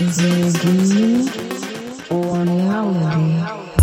Is it a dream or reality?